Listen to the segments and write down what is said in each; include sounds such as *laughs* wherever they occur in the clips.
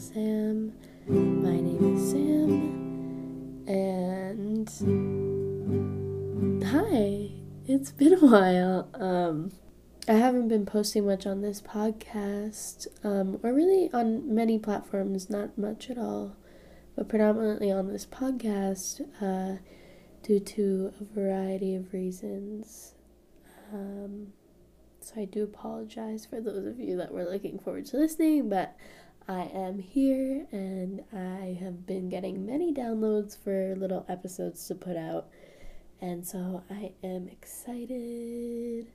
Sam. My name is Sam, and hi, it's been a while. Um, I haven't been posting much on this podcast, um, or really on many platforms, not much at all, but predominantly on this podcast uh, due to a variety of reasons. Um, so I do apologize for those of you that were looking forward to listening, but I am here and I have been getting many downloads for little episodes to put out. And so I am excited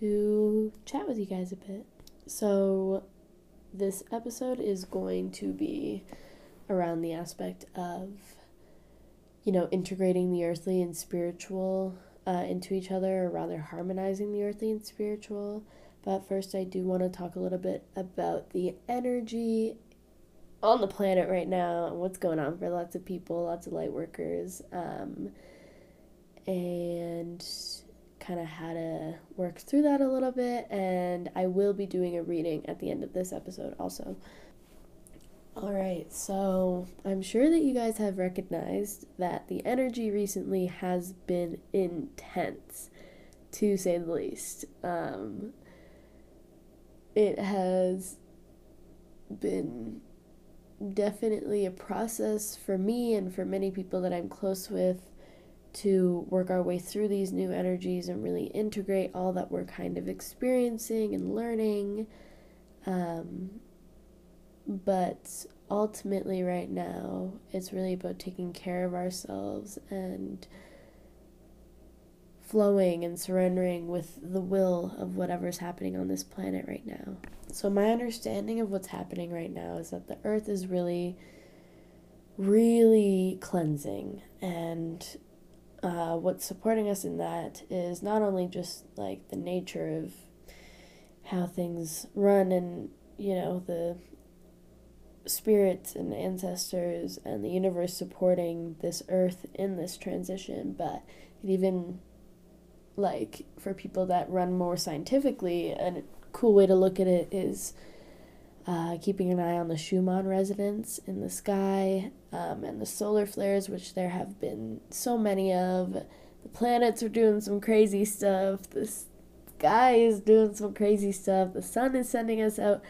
to chat with you guys a bit. So this episode is going to be around the aspect of you know, integrating the earthly and spiritual uh, into each other, or rather harmonizing the earthly and spiritual. But first, I do want to talk a little bit about the energy on the planet right now and what's going on for lots of people, lots of light workers, um, and kind of how to work through that a little bit. And I will be doing a reading at the end of this episode also. All right, so I'm sure that you guys have recognized that the energy recently has been intense, to say the least. Um, it has been definitely a process for me and for many people that I'm close with to work our way through these new energies and really integrate all that we're kind of experiencing and learning. Um, but ultimately, right now, it's really about taking care of ourselves and flowing and surrendering with the will of whatever's happening on this planet right now. So, my understanding of what's happening right now is that the earth is really, really cleansing. And uh, what's supporting us in that is not only just like the nature of how things run and, you know, the spirits and ancestors and the universe supporting this earth in this transition, but it even like for people that run more scientifically, a cool way to look at it is uh, keeping an eye on the Schumann resonance in the sky um, and the solar flares, which there have been so many of. The planets are doing some crazy stuff. The sky is doing some crazy stuff. The sun is sending us out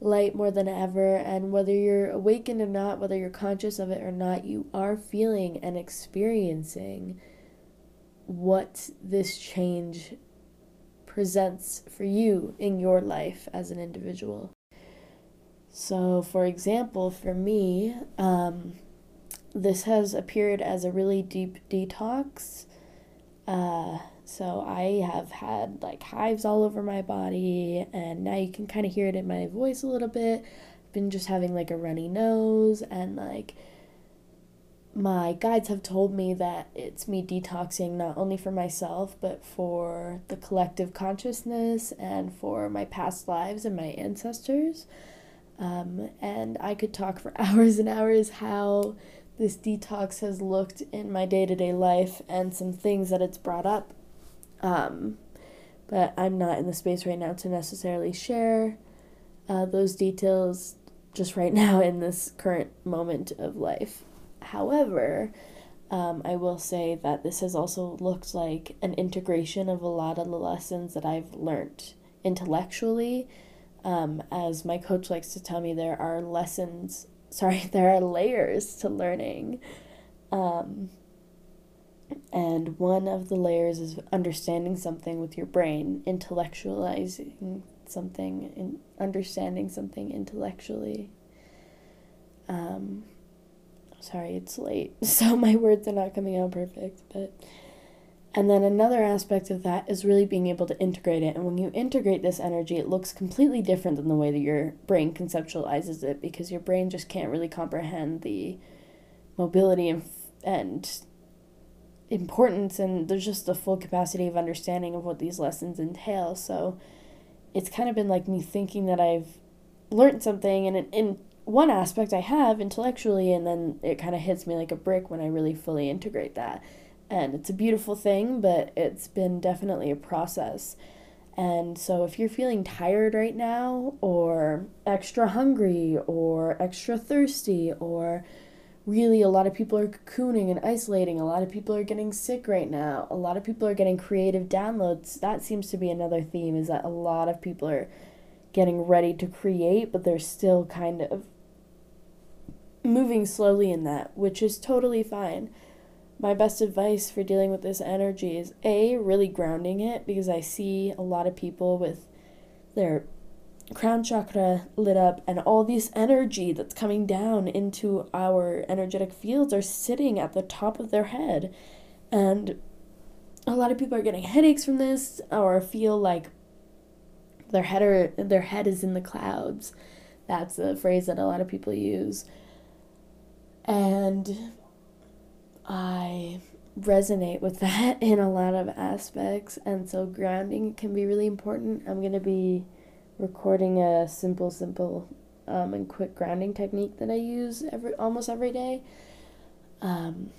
light more than ever. And whether you're awakened or not, whether you're conscious of it or not, you are feeling and experiencing what this change presents for you in your life as an individual. So, for example, for me, um, this has appeared as a really deep detox. Uh, so I have had like hives all over my body, and now you can kind of hear it in my voice a little bit. I've been just having like a runny nose, and like my guides have told me that it's me detoxing not only for myself, but for the collective consciousness and for my past lives and my ancestors. Um, and I could talk for *laughs* hours and hours how this detox has looked in my day to day life and some things that it's brought up um, but I'm not in the space right now to necessarily share uh, those details just right *laughs* now in this current moment of life. However, um, I will say that this has also looked like an integration of a lot of the lessons that I've learned intellectually. Um, as my coach likes to tell me, there are lessons, *laughs* sorry, there are layers to learning. Um, and one of the layers is understanding something with your brain, intellectualizing something, and understanding something intellectually. Um, sorry, it's late, *laughs* so my words are not coming out perfect, but. And then another aspect of that is really being able to integrate it. And when you integrate this energy, it looks completely different than the way that your brain conceptualizes it because your brain just can't really comprehend the mobility and, and importance and there's just a full capacity of understanding of what these lessons entail. So it's kind of been like me thinking that I've learned something and in one aspect I have intellectually and then it kind of hits me like a brick when I really fully integrate that. And it's a beautiful thing, but it's been definitely a process. And so, if you're feeling tired right now, or extra hungry, or extra thirsty, or really a lot of people are cocooning and isolating, a lot of people are getting sick right now, a lot of people are getting creative downloads, that seems to be another theme is that a lot of people are getting ready to create, but they're still kind of moving slowly in that, which is totally fine my best advice for dealing with this energy is A, really grounding it because I see a lot of people with their crown chakra lit up and all this energy that's coming down into our energetic fields are sitting at the top of their head. And a lot of people are getting headaches from this or feel like their head are, their head is in the clouds. That's a phrase that a lot of people use. And I resonate with *laughs* that in a lot of aspects, and so grounding can be really important. I'm going to be recording a simple, simple, um, and quick grounding technique that I use every almost every day. Um,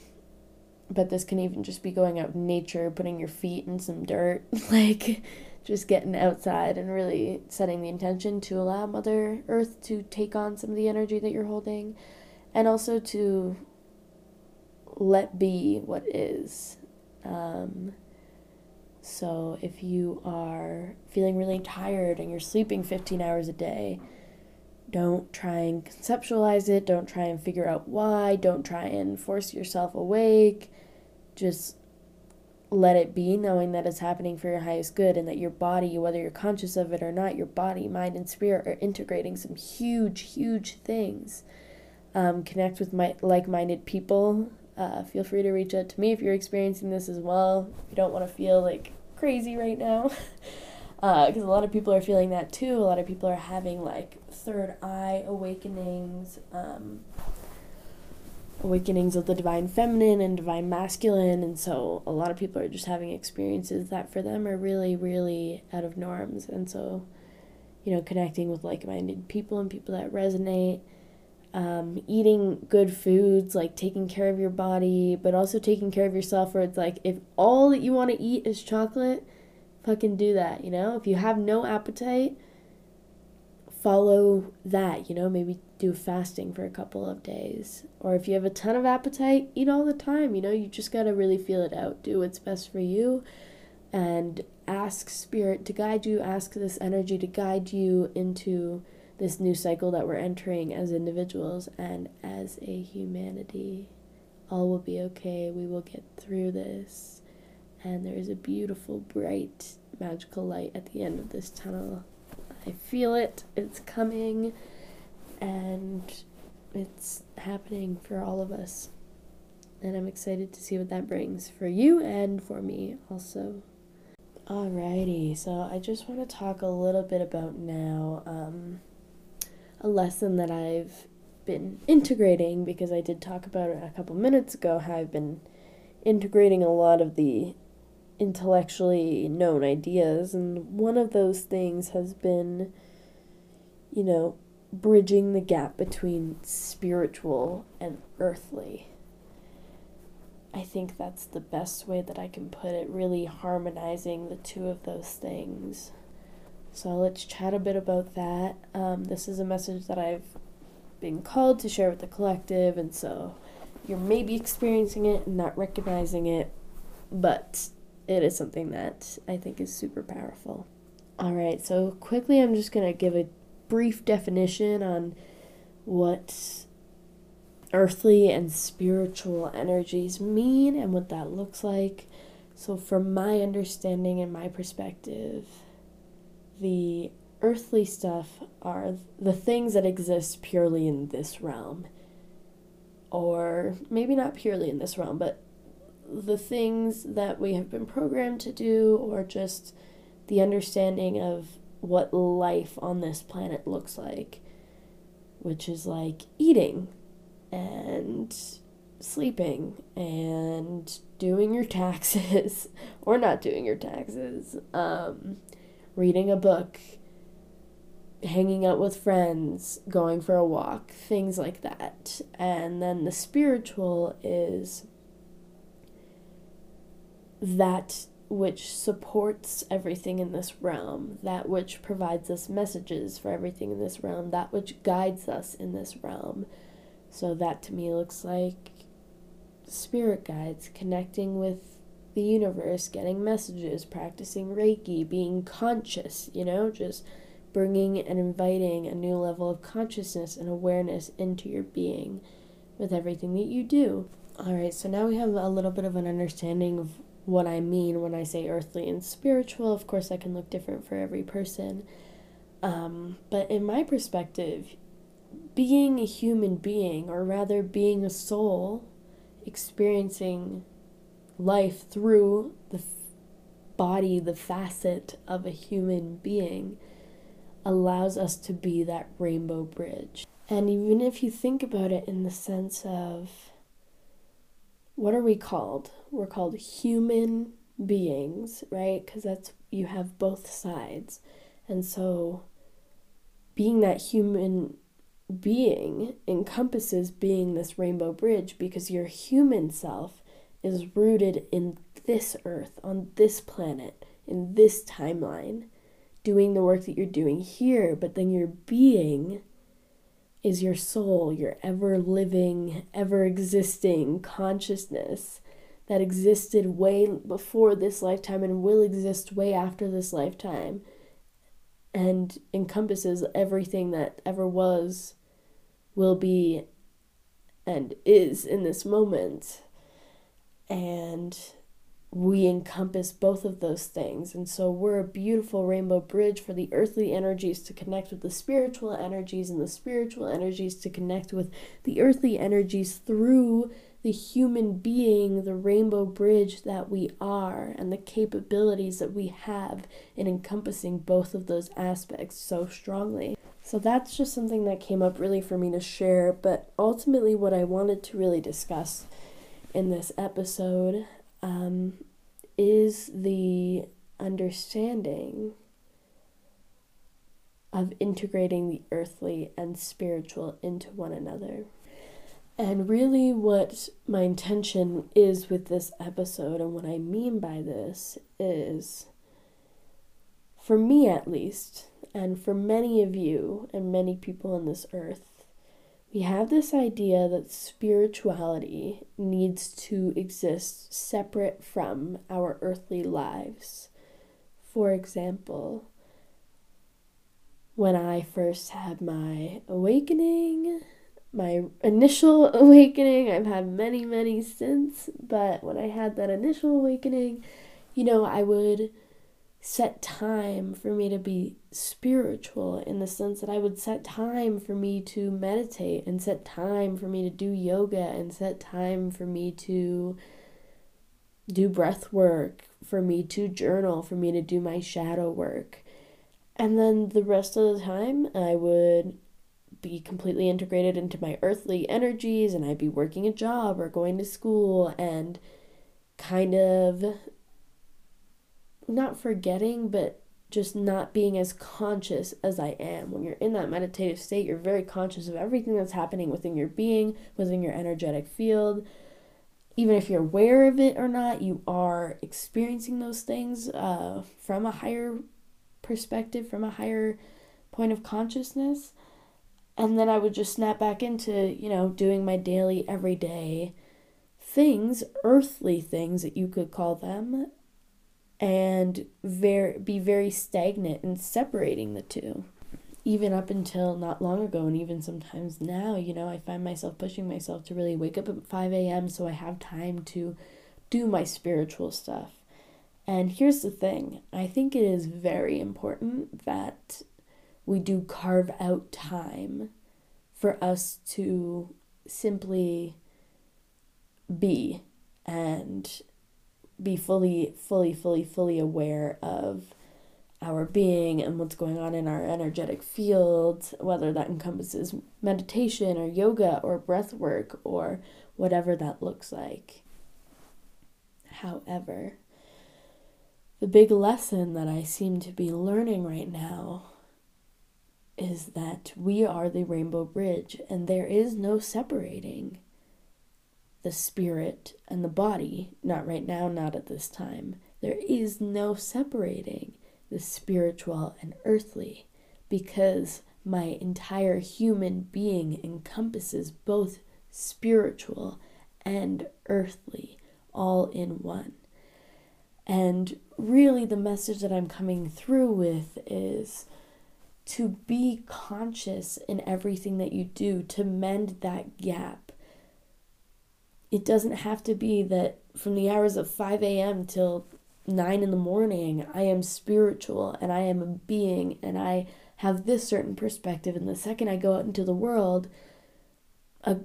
but this can even just be going out in nature, putting your feet in some dirt, *laughs* like just getting outside and really setting the intention to allow Mother Earth to take on some of the energy that you're holding, and also to let be what is. Um, so if you are feeling really tired and you're sleeping 15 hours a day, don't try and conceptualize it. Don't try and figure out why. Don't try and force yourself awake. Just let it be, knowing that it's happening for your highest good and that your body, whether you're conscious of it or not, your body, mind, and spirit are integrating some huge, huge things. Um, connect with my like-minded people uh, feel free to reach out to me if you're experiencing this as well. If you don't want to feel like crazy right now, because *laughs* uh, a lot of people are feeling that too. A lot of people are having like third eye awakenings, um, awakenings of the divine feminine and divine masculine, and so a lot of people are just having experiences that for them are really, really out of norms, and so you know, connecting with like minded people and people that resonate um, eating good foods, like taking care of your body, but also taking care of yourself. Where it's like, if all that you want to eat is chocolate, fucking do that, you know? If you have no appetite, follow that, you know? Maybe do fasting for a couple of days. Or if you have a ton of appetite, eat all the time, you know? You just gotta really feel it out. Do what's best for you and ask spirit to guide you, ask this energy to guide you into this new cycle that we're entering as individuals and as a humanity. All will be okay. We will get through this. And there is a beautiful, bright, magical light at the end of this tunnel. I feel it. It's coming. And it's happening for all of us. And I'm excited to see what that brings for you and for me also. Alrighty, so I just want to talk a little bit about now. Um, a lesson that I've been integrating because I did talk about it a couple minutes ago how I've been integrating a lot of the intellectually known ideas and one of those things has been you know bridging the gap between spiritual and earthly. I think that's the best way that I can put it really harmonizing the two of those things so let's chat a bit about that. Um, this is a message that I've been called to share with the collective, and so you're maybe experiencing it and not recognizing it, but it is something that I think is super powerful. All right, so quickly, I'm just going to give a brief definition on what earthly and spiritual energies mean and what that looks like. So, from my understanding and my perspective, the earthly stuff are the things that exist purely in this realm. Or maybe not purely in this realm, but the things that we have been programmed to do, or just the understanding of what life on this planet looks like, which is like eating and sleeping and doing your *laughs* taxes or not doing your taxes. Um, reading a book, hanging out with friends, going for a walk, things like that. And then the spiritual is that which supports everything in this realm, that which provides us messages for everything in this realm, that which guides us in this realm. So, that to me looks like spirit guides, connecting with the universe, getting messages, practicing Reiki, being conscious, you know, just bringing and inviting a new level of consciousness and awareness into your being with everything that you do. All right, so now we have a little bit of an understanding of what I mean when I say earthly and spiritual. Of course, that can look different for every person. Um, but in my perspective, being a human being, or rather being a soul, experiencing life through the body, the facet of a human being, allows us to be that rainbow bridge. And even if you think about it in the sense of what are we called? We're called human beings, right? Because that's you have both sides. And so being that human being encompasses being this rainbow bridge because your human self is rooted in this earth, on this planet, in this timeline doing the work that you're doing here, but then your being is your soul, your ever living, ever existing consciousness that existed way before this lifetime and will exist way after this lifetime and encompasses everything that ever was, will be, and is in this moment. And we encompass both of those things. And so we're a beautiful rainbow bridge for the earthly energies to connect with the spiritual energies, and the spiritual energies to connect with the earthly energies through the human being, the rainbow bridge that we are, and the capabilities that we have in encompassing both of those aspects so strongly. So that's just something that came up really for me to share, but ultimately, what I wanted to really discuss in this episode um, is the understanding of integrating the earthly and spiritual into one another. And really, what my intention is with this episode, and what I mean by this, is for me at least, and for many of you and many people on this earth, we have this idea that spirituality needs to exist separate from our earthly lives. For example, when I first had my awakening, my initial *laughs* awakening, I've had many, many since, but when I had that initial awakening, you know, I would set time for me to be spiritual in the sense that I would set time for me to meditate and set time for me to do yoga and set time for me to do breath work, for me to journal, for me to do my shadow work. And then the rest of the time, I would be completely integrated into my earthly energies and I'd be working a job or going to school and kind of not forgetting, but just not being as conscious as I am. When you're in that meditative state, you're very conscious of everything that's happening within your being, within your energetic field. Even if you're aware of it or not, you are experiencing those things uh, from a higher perspective, from a higher point of consciousness. And then I would just snap back into, you know, doing my daily, everyday things, earthly things that you could call them, and very be very stagnant in separating the two. Even up until not long ago and even sometimes now you know i find myself pushing myself to really wake up at 5 a.m so i have time to do my spiritual stuff. And here's the thing i think it is very important that we do carve out time for us to simply be and be fully, fully, fully, fully aware of our being and what's going on in our energetic field, whether that encompasses meditation or yoga or breath work or whatever that looks like. However, the big lesson that I seem to be learning right now is that we are the rainbow bridge and there is no separating the spirit and the body, not right now, not at this time. There is no separating the spiritual and earthly because my entire human being encompasses both spiritual and earthly all in one. And really, the message that I'm coming through with is to be conscious in everything that you do to mend that gap. It doesn't have to be that from the hours of 5 a.m. till 9 in the morning, I am spiritual and I am a being and I have this certain perspective. And the second I go out into the world, a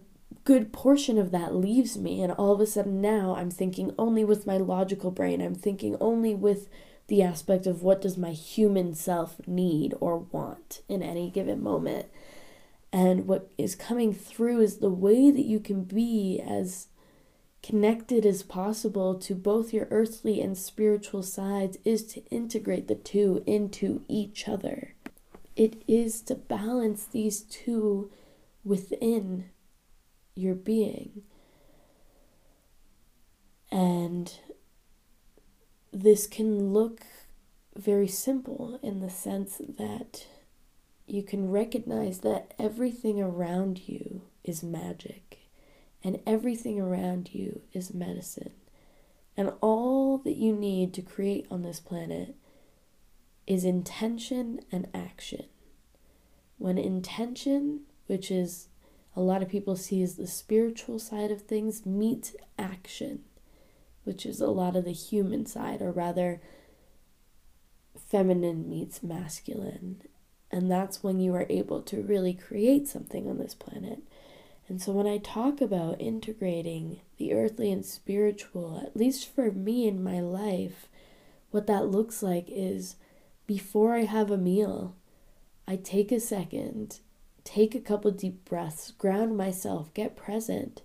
good portion of that leaves me. And all of a sudden now I'm thinking only with my logical brain. I'm thinking only with the aspect of what does my human self need or want in any given moment. And what is coming through is the way that you can be as connected as possible to both your earthly and spiritual sides is to integrate the two into each other. It is to balance these two within your being. And this can look very simple in the sense that you can recognize that everything around you is magic and everything around you is medicine. And all that you need to create on this planet is intention and action. When intention, which is a lot of people see as the spiritual side of things, meets action, which is a lot of the human side, or rather, feminine meets masculine. And that's when you are able to really create something on this planet. And so when I talk about integrating the earthly and spiritual, at least for me in my life, what that looks like is before I have a meal, I take a second, take a couple deep breaths, ground myself, get present,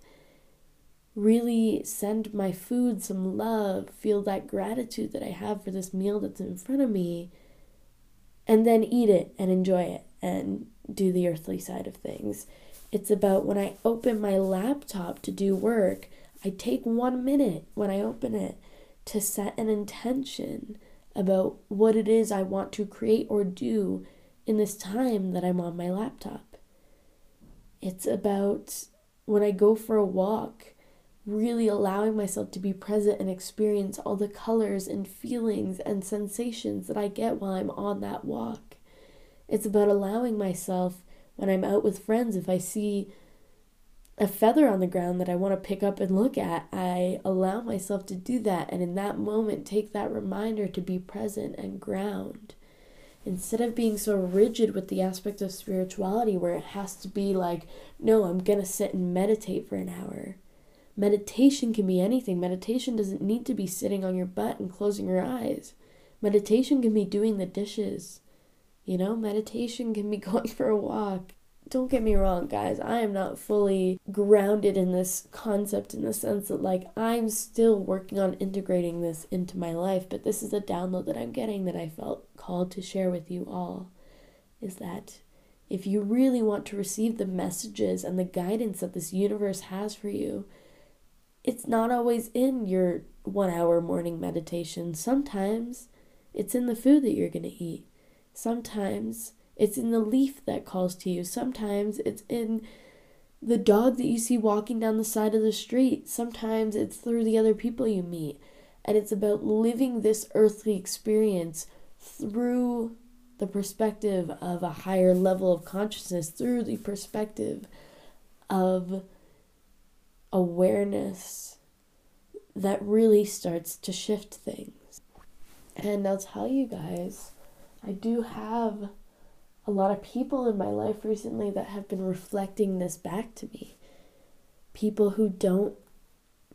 really send my food some love, feel that gratitude that I have for this meal that's in front of me, and then eat it and enjoy it and do the earthly side of things. It's about when I open my laptop to do work, I take one minute when I open it to set an intention about what it is I want to create or do in this time that I'm on my laptop. It's about when I go for a walk, really allowing myself to be present and experience all the colors and feelings and sensations that I get while I'm on that walk. It's about allowing myself when I'm out with friends, if I see a feather on the ground that I want to pick up and look at, I allow myself to do that. And in that moment, take that reminder to be present and ground. Instead of being so rigid with the aspect of spirituality where it has to be like, no, I'm going to sit and meditate for an hour. Meditation can be anything. Meditation doesn't need to be sitting on your butt and closing your eyes. Meditation can be doing the dishes. You know, meditation can be *laughs* going for a walk. Don't get me wrong, guys. I am not fully grounded in this concept in the sense that, like, I'm still working on integrating this into my life, but this is a download that I'm getting that I felt called to share with you all. Is that if you really want to receive the messages and the guidance that this universe has for you, it's not always in your one hour morning meditation. Sometimes it's in the food that you're going to eat. Sometimes it's in the leaf that calls to you. Sometimes it's in the dog that you see walking down the side of the street. Sometimes it's through the other people you meet. And it's about living this earthly experience through the perspective of a higher level of consciousness, through the perspective of awareness that really starts to shift things. And I'll tell you guys I do have a lot of people in my life recently that have been reflecting this back to me. People who don't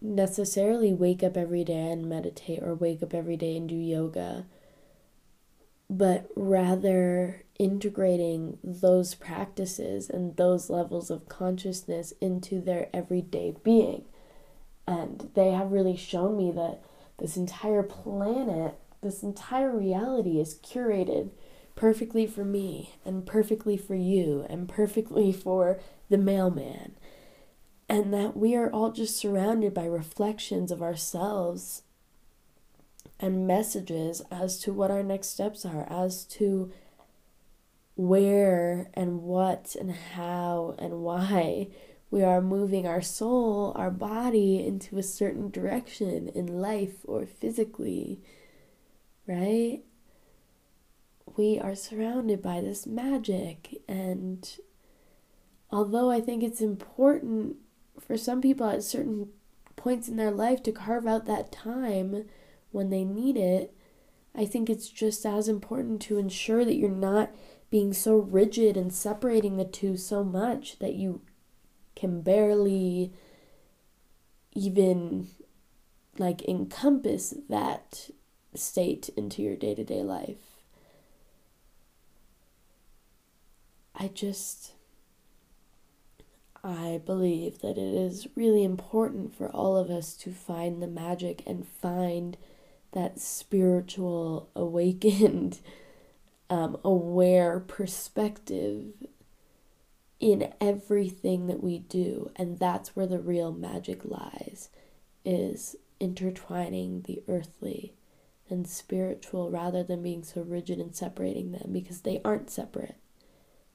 necessarily wake up every day and meditate or wake up every day and do yoga, but rather integrating those practices and those levels of consciousness into their everyday being. And they have really shown me that this entire planet this entire reality is curated perfectly for me and perfectly for you and perfectly for the mailman. And that we are all just surrounded by reflections of ourselves and messages as to what our next steps are, as to where and what and how and why we are moving our soul, our body into a certain direction in life or physically, right? We are surrounded by this magic, and although I think it's important for some people at certain points in their life to carve out that time when they need it, I think it's just as important to ensure that you're not being so rigid and separating the two so much that you can barely even like encompass that state into your day to day life. I just, I believe that it is really important for all of us to find the magic and find that spiritual, awakened, *laughs* um, aware perspective in everything that we do and that's where the real magic lies is intertwining the earthly and spiritual rather than being so rigid and separating them because they aren't separate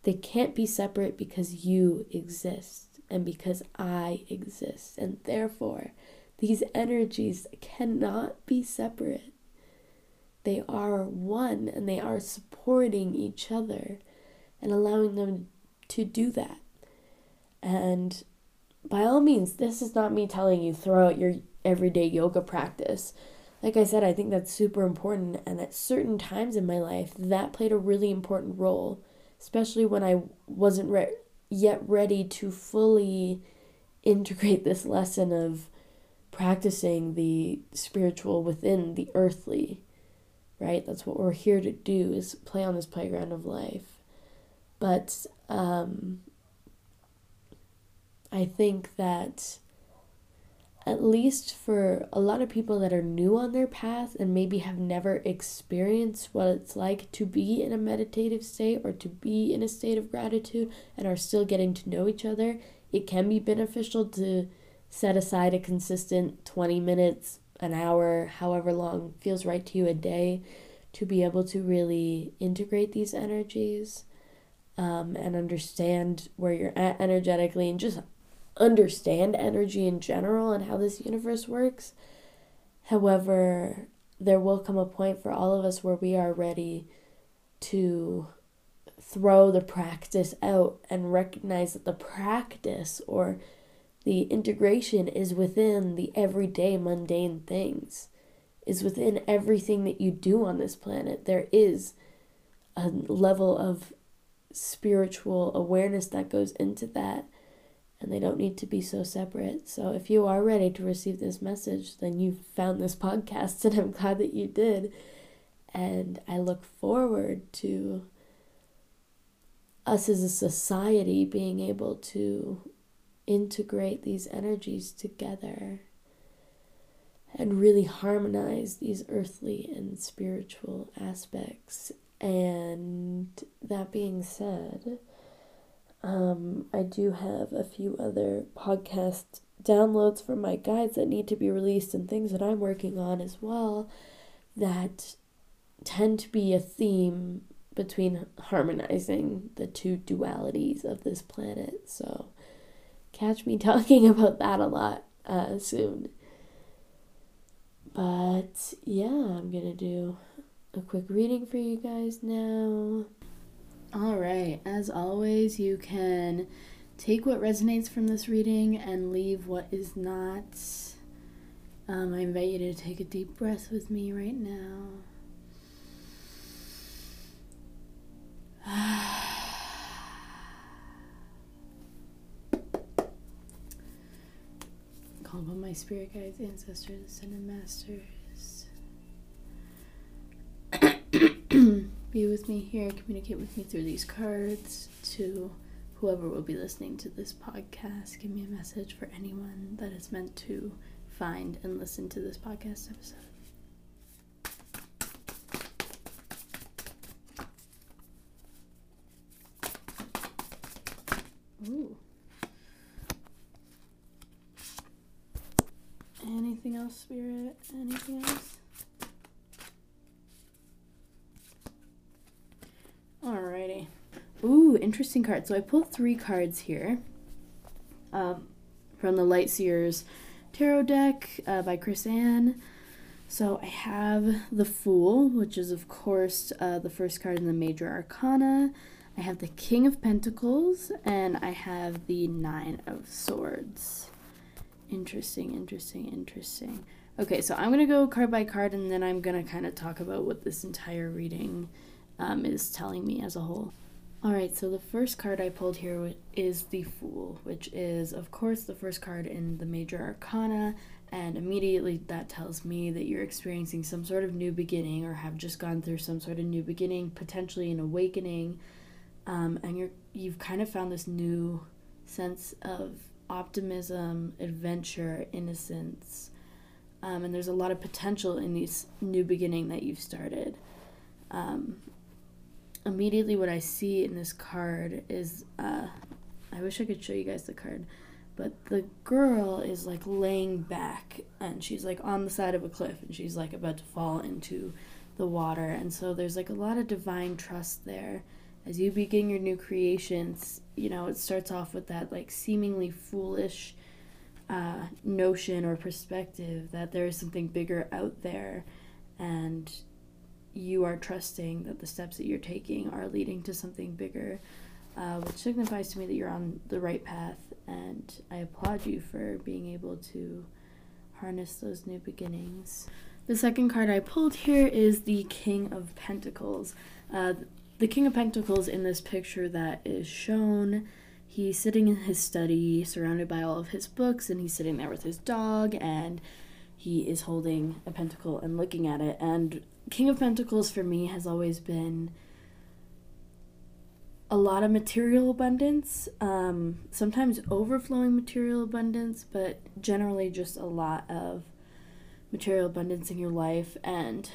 they can't be separate because you exist and because I exist and therefore these energies cannot be separate they are one and they are supporting each other and allowing them to do that. And by all means, this is not me telling you throw out your everyday yoga practice. Like I said, I think that's super important. And at certain times in my life, that played a really important role, especially when I wasn't re- yet ready to fully integrate this lesson of practicing the spiritual within the earthly right that's what we're here to do is play on this playground of life but um, I think that at least for a lot of people that are new on their path and maybe have never experienced what it's like to be in a meditative state or to be in a state of gratitude and are still getting to know each other, it can be beneficial to set aside a consistent 20 minutes, an hour, however long feels right to you a day to be able to really integrate these energies um, and understand where you're at energetically and just understand energy in general and how this universe works. However, there will come a point for all of us where we are ready to throw the practice out and recognize that the practice or the integration is within the everyday mundane things, is within everything that you do on this planet. There is a level of spiritual awareness that goes into that and they don't need to be so separate. So if you are ready to receive this message, then you found this *laughs* podcast and I'm glad that you did. And I look forward to us as a society being able to integrate these energies together and really harmonize these earthly and spiritual aspects and that being said, um, I do have a few other podcast downloads from my guides that need to be released and things that I'm working on as well that tend to be a theme between harmonizing the two dualities of this planet. So, catch me *laughs* talking about that a lot uh, soon. But yeah, I'm gonna do a quick reading for you guys now. All right, as always, you can take what resonates from this reading and leave what is not. Um, I invite you to take a deep breath with me right now. *sighs* Call upon my spirit guides, ancestors, ascended masters be with me here, communicate with me through these cards to whoever will be listening to this podcast. Give me a message for anyone that is meant to find and listen to this podcast episode. Ooh. Anything else, Spirit? Anything else? Interesting card. So I pulled three cards here um, from the Light Seers Tarot deck uh, by Chris-Anne. So I have the Fool, which is, of course, uh, the first card in the Major Arcana. I have the King of Pentacles, and I have the Nine of Swords. Interesting, interesting, interesting. Okay, so I'm going to go card by card, and then I'm going to kind of talk about what this entire reading um, is telling me as a whole. Alright, so the first card I pulled here is the Fool, which is, of course, the first card in the Major Arcana, and immediately that tells me that you're experiencing some sort of new beginning or have just gone through some sort of new beginning, potentially an awakening, um, and you're you've kind of found this new sense of optimism, adventure, innocence, um, and there's a lot of potential in this new beginning that you've started. Um, immediately, what I see in this card is uh, I wish I could show you guys the card, but the girl is like laying back and she's like on the side of a cliff and she's like about to fall into the water, and so there's like a lot of divine trust there. As you begin your new creations, you know, it starts off with that like seemingly foolish uh, notion or perspective that there is something bigger out there and you are trusting that the steps that you're taking are leading to something bigger, uh, which signifies to me that you're on the right path. And I applaud you for being able to harness those new beginnings. The second card I pulled here is the King of Pentacles. Uh, the King of Pentacles in this picture that is shown, he's sitting in his study surrounded by all of his books, and he's sitting there with his dog, and he is holding a pentacle and looking at it. And King of Pentacles for me has always been a lot of material abundance, um, sometimes overflowing material abundance, but generally just a lot of material abundance in your life. And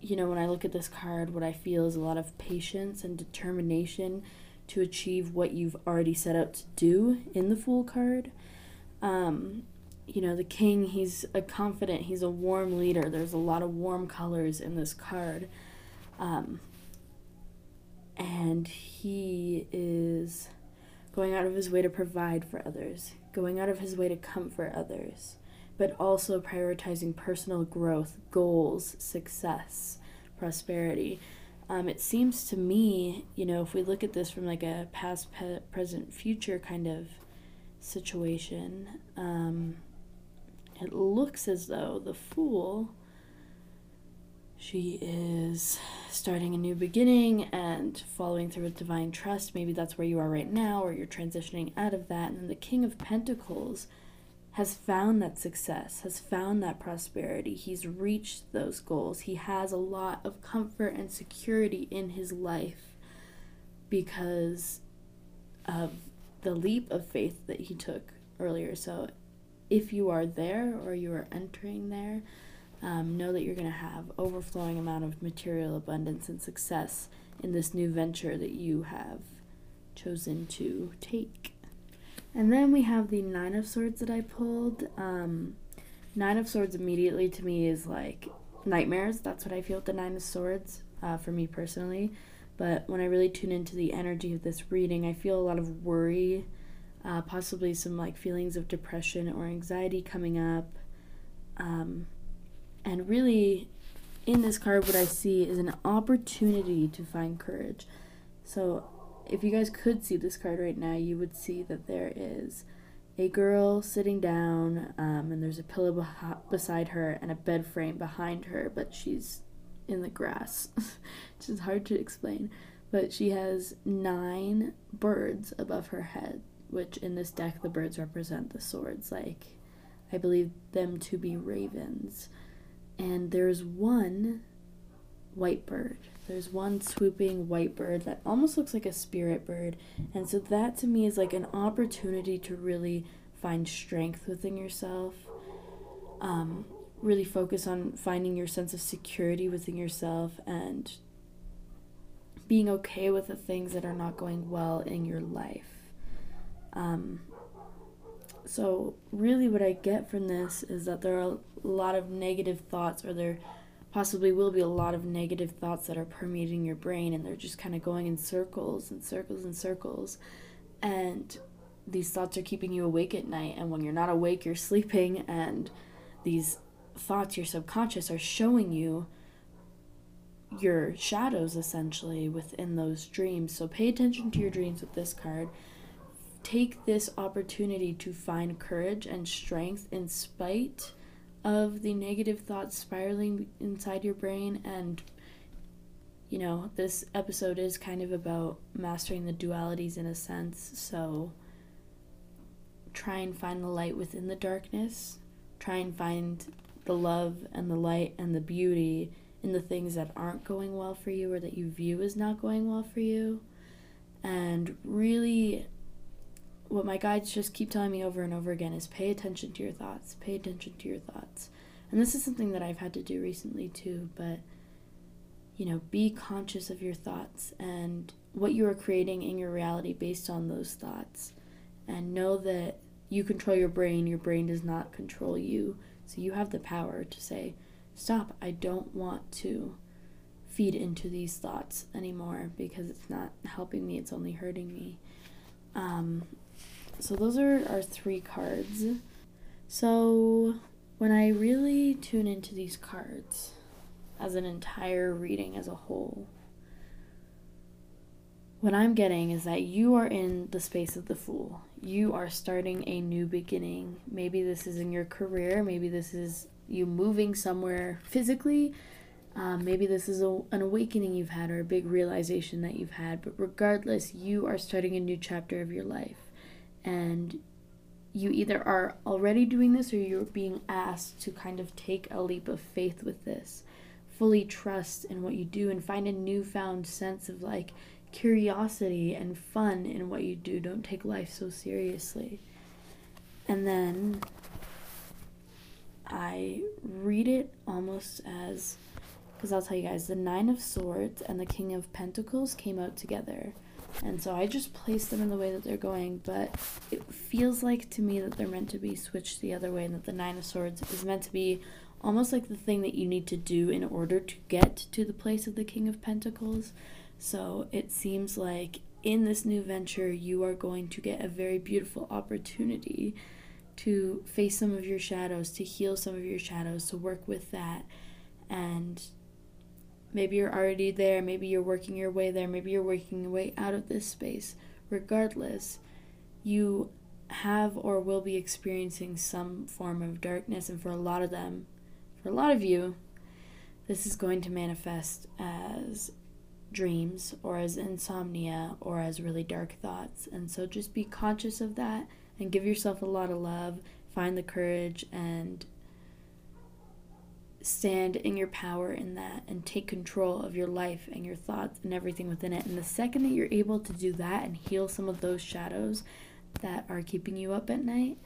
you know, when I look at this card, what I feel is a lot of patience and determination to achieve what you've already set out to do in the Fool card. Um, you know, the King, he's a confident, he's a warm leader. There's a lot of warm colors in this card. Um, and he is going out of his way to provide for others, going out of his way to comfort others but also prioritizing personal growth, goals, success, prosperity. Um, it seems to me, you know, if we look at this from like a past, pe- present, future kind of situation, um, it looks as though the fool, she is starting a new beginning and following through with divine trust. Maybe that's where you are right now, or you're transitioning out of that. And the King of Pentacles has found that success, has found that prosperity. He's reached those goals. He has a lot of comfort and security in his life because of the leap of faith that he took earlier. So, if you are there or you are entering there, um, know that you're going to have overflowing amount of material abundance and success in this new venture that you have chosen to take. And then we have the Nine of Swords that I pulled. Um, Nine of Swords immediately to me is like nightmares. That's what I feel with the Nine of Swords uh, for me personally. But when I really tune into the energy of this reading, I feel a lot of worry, uh, possibly some like feelings of depression or anxiety coming up. Um, and really, in this card, what I see is an opportunity to find courage. So if you guys could see this card right now, you would see that there is a girl sitting down, um, and there's a pillow beh- beside her and a bed frame behind her, but she's in the grass, *laughs* which is hard to explain. But she has nine birds above her head, which in this deck the birds represent the swords, like I believe them to be ravens. And there's one white bird there's one swooping white bird that almost looks like a spirit bird. And so that to me is like an opportunity to really find strength within yourself. Um, really focus on finding your sense of security within yourself and being okay with the things that are not going well in your life. Um, so, really, what I get from this is that there are a lot of negative thoughts or there possibly will be a lot of negative thoughts that are permeating your brain and they're just kind of going in circles and circles and circles. And these thoughts are keeping you awake at night. And when you're not awake, you're sleeping. And these thoughts, your subconscious, are showing you your shadows essentially within those dreams. So pay attention to your dreams with this card. Take this opportunity to find courage and strength in spite of the negative thoughts spiraling inside your brain and you know, this episode is kind of about mastering the dualities in a sense. So try and find the light within the darkness. Try and find the love and the light and the beauty in the things that aren't going well for you or that you view as not going well for you. And really, what my guides just keep telling me over and over again is pay attention to your thoughts, pay attention to your thoughts. And this is something that I've had to do recently too, but you know, be conscious of your thoughts and what you are creating in your reality based on those thoughts. And know that you control your brain, your brain does not control you. So you have the power to say, stop, I don't want to feed into these thoughts anymore because it's not helping me, it's only hurting me. Um, so those are our three cards. So when I really tune into these cards as an entire reading as a whole, what I'm getting is that you are in the space of the fool. You are starting a new beginning. Maybe this is in your career, maybe this is you moving somewhere physically. Um, maybe this is a, an awakening you've had or a big realization that you've had, but regardless, you are starting a new chapter of your life and you either are already doing this or you're being asked to kind of take a leap of faith with this. Fully trust in what you do and find a newfound sense of like curiosity and fun in what you do. Don't take life so seriously. And then i read it almost as because i'll tell you guys the nine of swords and the king of pentacles came out together and so I just place them in the way that they're going, but it feels like to me that they're meant to be switched the other way and that the Nine of Swords is meant to be almost like the thing that you need to do in order to get to the place of the King of Pentacles. So it seems like in this new venture, you are going to get a very beautiful opportunity to face some of your shadows, to heal some of your shadows, to work with that, and Maybe you're already there, maybe you're working your way there, maybe you're working your way out of this space. Regardless, you have or will be experiencing some form of darkness, and for a lot of them, for a lot of you, this is going to manifest as dreams or as insomnia or as really dark thoughts. And so just be conscious of that and give yourself a lot of love. Find the courage and stand in your power in that and take control of your life and your thoughts and everything within it. And the second that you're able to do that and heal some of those shadows that are keeping you up at night,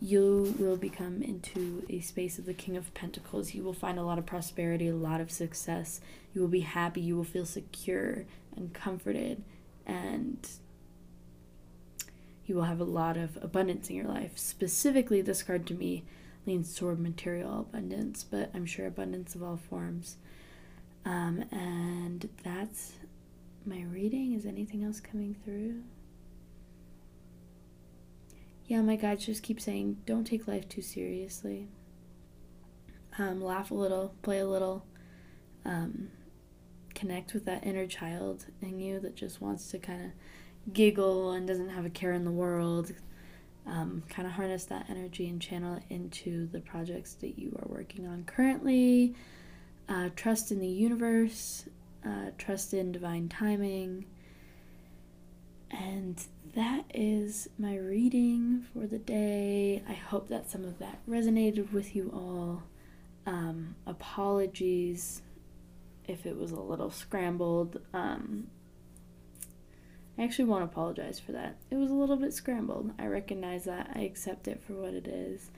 you will become into a space of the King of Pentacles. You will find a lot of prosperity, a lot of success. You will be happy. You will feel secure and comforted. And you will have a lot of abundance in your life. Specifically, this card to me leans toward material abundance, but I'm sure abundance of all forms. Um, and that's my reading. Is anything else coming through? Yeah, my guides just keep saying, don't take life too seriously. Um, laugh a little, play a little, um, connect with that inner child in you that just wants to kind of giggle and doesn't have a care in the world, um, kind of harness that energy and channel it into the projects that you are working on currently. Uh, trust in the universe, uh, trust in divine timing. And that is my reading for the day. I hope that some of that resonated with you all. Um, apologies if it was a little scrambled. Um, I actually won't apologize for that. It was a little bit scrambled. I recognize that. I accept it for what it is.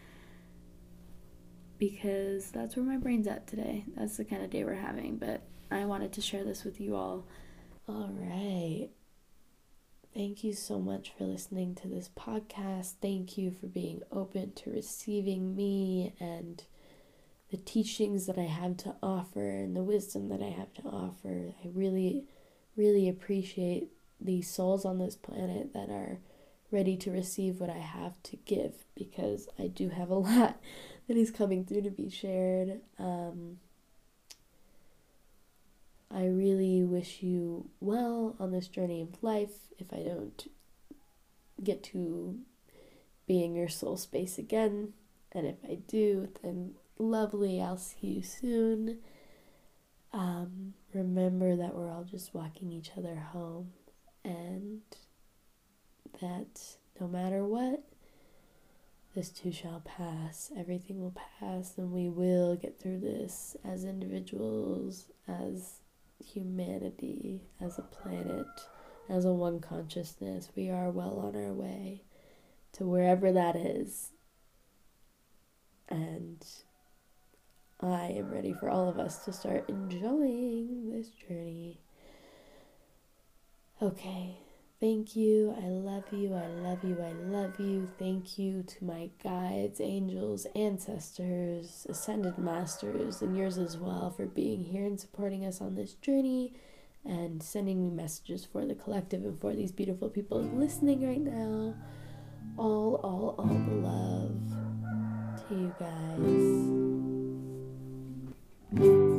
Because that's where my brain's at today. That's the kind of day we're having. But I wanted to share this with you all. All right. Thank you so much for listening to this podcast. Thank you for being open to receiving me and the teachings that I have to offer and the wisdom that I have to offer. I really, really appreciate the souls on this planet that are ready to receive what I have to give because I do have a *laughs* lot that is coming through to be shared. Um, I really wish you well on this journey of life. If I don't get to be in your soul space again, and if I do, then lovely. I'll see you soon. Um, remember that we're all just walking each other home and that no matter what, this too shall pass. Everything will pass, and we will get through this as individuals, as humanity, as a planet, as a one consciousness. We are well on our way to wherever that is. And I am ready for all of us to start enjoying this journey. Okay. Thank you. I love you. I love you. I love you. Thank you to my guides, angels, ancestors, ascended masters, and yours as well for being here and supporting us on this journey and sending me messages for the collective and for these beautiful people listening right now. All, all, all the love to you guys.